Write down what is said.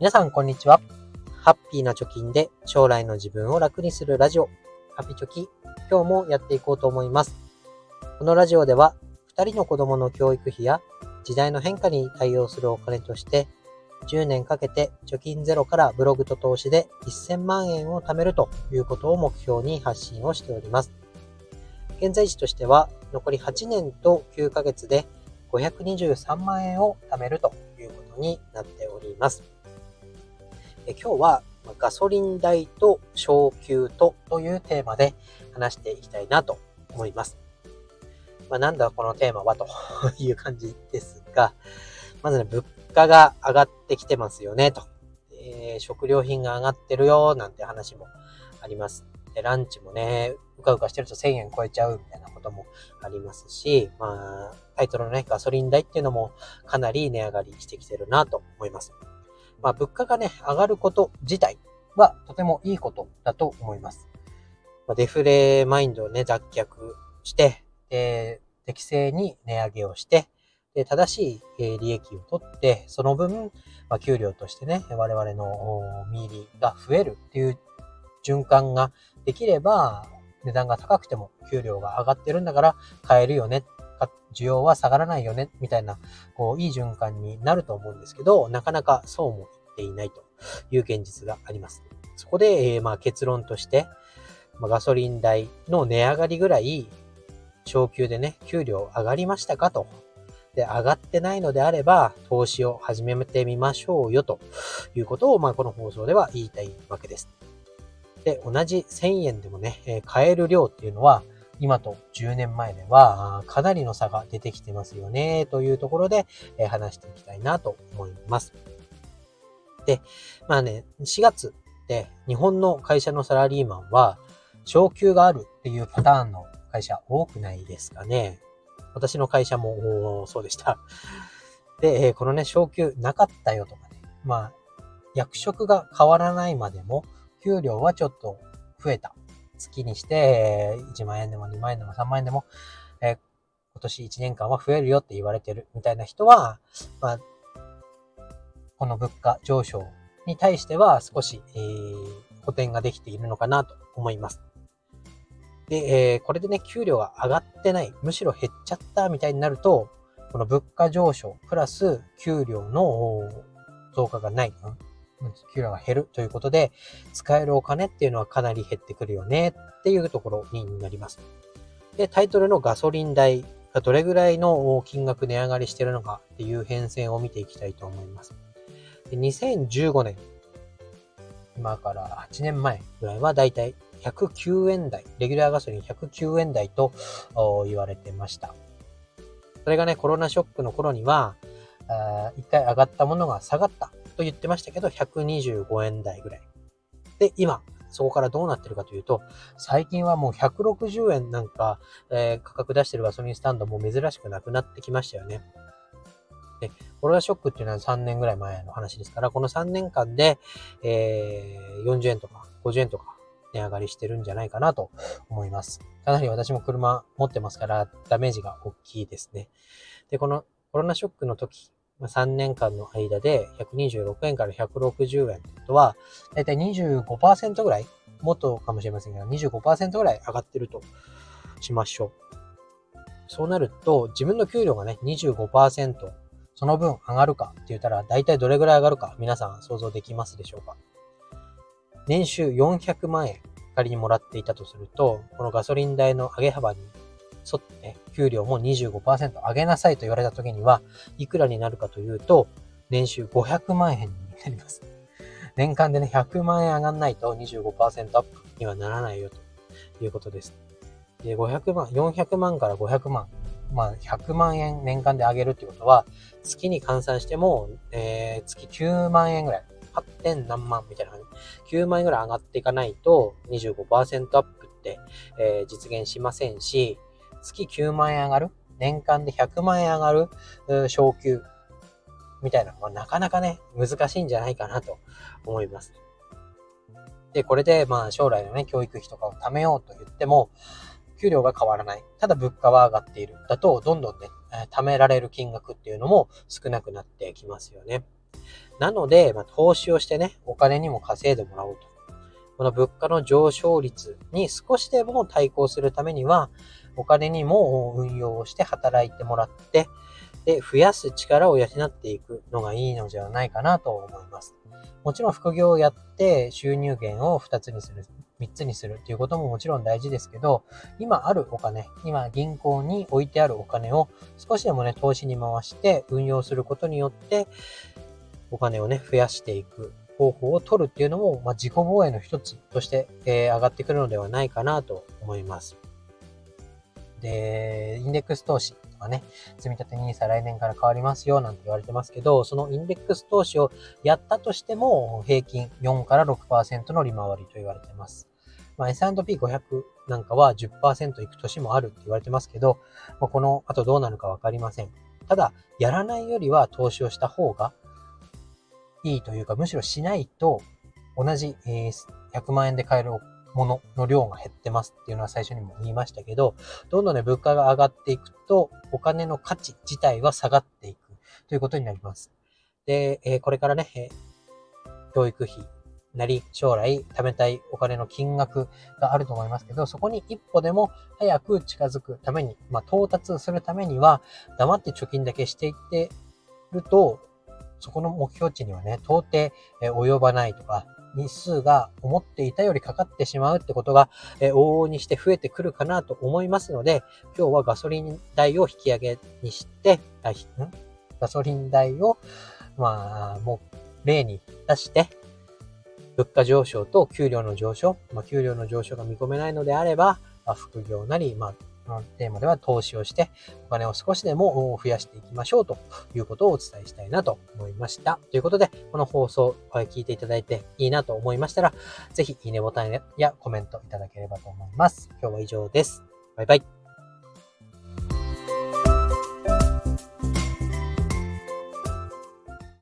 皆さん、こんにちは。ハッピーな貯金で将来の自分を楽にするラジオ、ハピチョキ、今日もやっていこうと思います。このラジオでは、2人の子供の教育費や時代の変化に対応するお金として、10年かけて貯金ゼロからブログと投資で1000万円を貯めるということを目標に発信をしております。現在地としては、残り8年と9ヶ月で523万円を貯めるということになっております。え今日はガソリン代と昇給とというテーマで話していきたいなと思います。まあ、なんだこのテーマはと いう感じですが、まずね、物価が上がってきてますよねと。えー、食料品が上がってるよなんて話もあります。で、ランチもね、うかうかしてると1000円超えちゃうみたいなこともありますし、まあ、タイトルのね、ガソリン代っていうのもかなり値上がりしてきてるなと思います。まあ、物価がね、上がること自体はとてもいいことだと思います。まあ、デフレマインドをね、脱却して、で、適正に値上げをして、で、正しい利益を取って、その分、まあ、給料としてね、我々の見入りが増えるっていう循環ができれば、値段が高くても給料が上がってるんだから買えるよね。需要は下がらないよね。みたいな、こう、いい循環になると思うんですけど、なかなかそうも言っていないという現実があります。そこで、えー、まあ結論として、まあ、ガソリン代の値上がりぐらい、昇給でね、給料上がりましたかと。で、上がってないのであれば、投資を始めてみましょうよということを、まあ、この放送では言いたいわけです。で、同じ1000円でもね、え、買える量っていうのは、今と10年前ではかなりの差が出てきてますよね、というところで、話していきたいなと思います。で、まあね、4月で日本の会社のサラリーマンは、昇給があるっていうパターンの会社多くないですかね。私の会社もそうでした。で、このね、昇給なかったよとかね。まあ、役職が変わらないまでも、給料はちょっと増えた。月にして、1万円でも2万円でも3万円でも、えー、今年1年間は増えるよって言われてるみたいな人は、まあ、この物価上昇に対しては少し、えー、補填ができているのかなと思います。で、えー、これでね、給料が上がってない、むしろ減っちゃったみたいになると、この物価上昇プラス給料の増加がない、給料が減るということで、使えるお金っていうのはかなり減ってくるよねっていうところになります。で、タイトルのガソリン代がどれぐらいの金額値上がりしてるのかっていう変遷を見ていきたいと思います。で2015年、今から8年前ぐらいはだいたい109円台、レギュラーガソリン109円台と言われてました。それがね、コロナショックの頃には、一回上がったものが下がったと言ってましたけど、125円台ぐらい。で、今、そこからどうなってるかというと、最近はもう160円なんか、えー、価格出してるガソリンスタンドも珍しくなくなってきましたよね。で、コロナショックっていうのは3年ぐらい前の話ですから、この3年間で、えー、40円とか50円とか値上がりしてるんじゃないかなと思います。かなり私も車持ってますから、ダメージが大きいですね。で、このコロナショックの時、3年間の間で126円から160円とは、だいたい25%ぐらい、もっとかもしれませんが、25%ぐらい上がってるとしましょう。そうなると、自分の給料がね、25%、その分上がるかって言ったら、だいたいどれぐらい上がるか、皆さん想像できますでしょうか？年収400万円仮にもらっていたとすると、このガソリン代の上げ幅に沿ってね、給料も25%上げなさいと言われた時には、いくらになるかというと、年収500万円になります。年間でね、100万円上がんないと25%アップにはならないよということです。で、500万、400万から500万。まあ、100万円年間で上げるってことは、月に換算しても、えー、月9万円ぐらい。8. 点何万みたいな感じ。9万円ぐらい上がっていかないと25%アップって、えー、実現しませんし、月9万円上がる？年間で100万円上がる？昇給？みたいなのはなかなかね、難しいんじゃないかなと思います。で、これでまあ将来のね、教育費とかを貯めようと言っても、給料が変わらない。ただ物価は上がっている。だと、どんどんね、貯められる金額っていうのも少なくなってきますよね。なので、まあ、投資をしてね、お金にも稼いでもらおうと。この物価の上昇率に少しでも対抗するためには、お金にも運用をして働いてもらって、で、増やす力を養っていくのがいいのではないかなと思います。もちろん副業をやって収入源を2つにする、3つにするっていうことももちろん大事ですけど、今あるお金、今銀行に置いてあるお金を少しでもね、投資に回して運用することによって、お金をね、増やしていく方法を取るっていうのも、まあ、自己防衛の一つとして、えー、上がってくるのではないかなと思います。で、インデックス投資とかね、積立 NISA 来年から変わりますよなんて言われてますけど、そのインデックス投資をやったとしても、平均4から6%の利回りと言われてます。まあ、S&P500 なんかは10%いく年もあるって言われてますけど、まあ、この後どうなるかわかりません。ただ、やらないよりは投資をした方がいいというか、むしろしないと同じ100万円で買えるものの量が減ってますっていうのは最初にも言いましたけど、どんどんね、物価が上がっていくと、お金の価値自体は下がっていくということになります。で、えこれからね、え教育費なり、将来貯めたいお金の金額があると思いますけど、そこに一歩でも早く近づくために、まあ、到達するためには、黙って貯金だけしていってると、そこの目標値にはね、到底、及ばないとか、日数が思っていたよりかかってしまうってことが、え往々にして増えてくるかなと思いますので、今日はガソリン代を引き上げにして、あガソリン代を、まあ、もう例に出して、物価上昇と給料の上昇、まあ、給料の上昇が見込めないのであれば、まあ、副業なり、まあ、のテーマでは投資をして、お金を少しでも増やしていきましょうということをお伝えしたいなと思いました。ということで、この放送を聞いていただいていいなと思いましたら、ぜひいいねボタンやコメントいただければと思います。今日は以上です。バイバイ。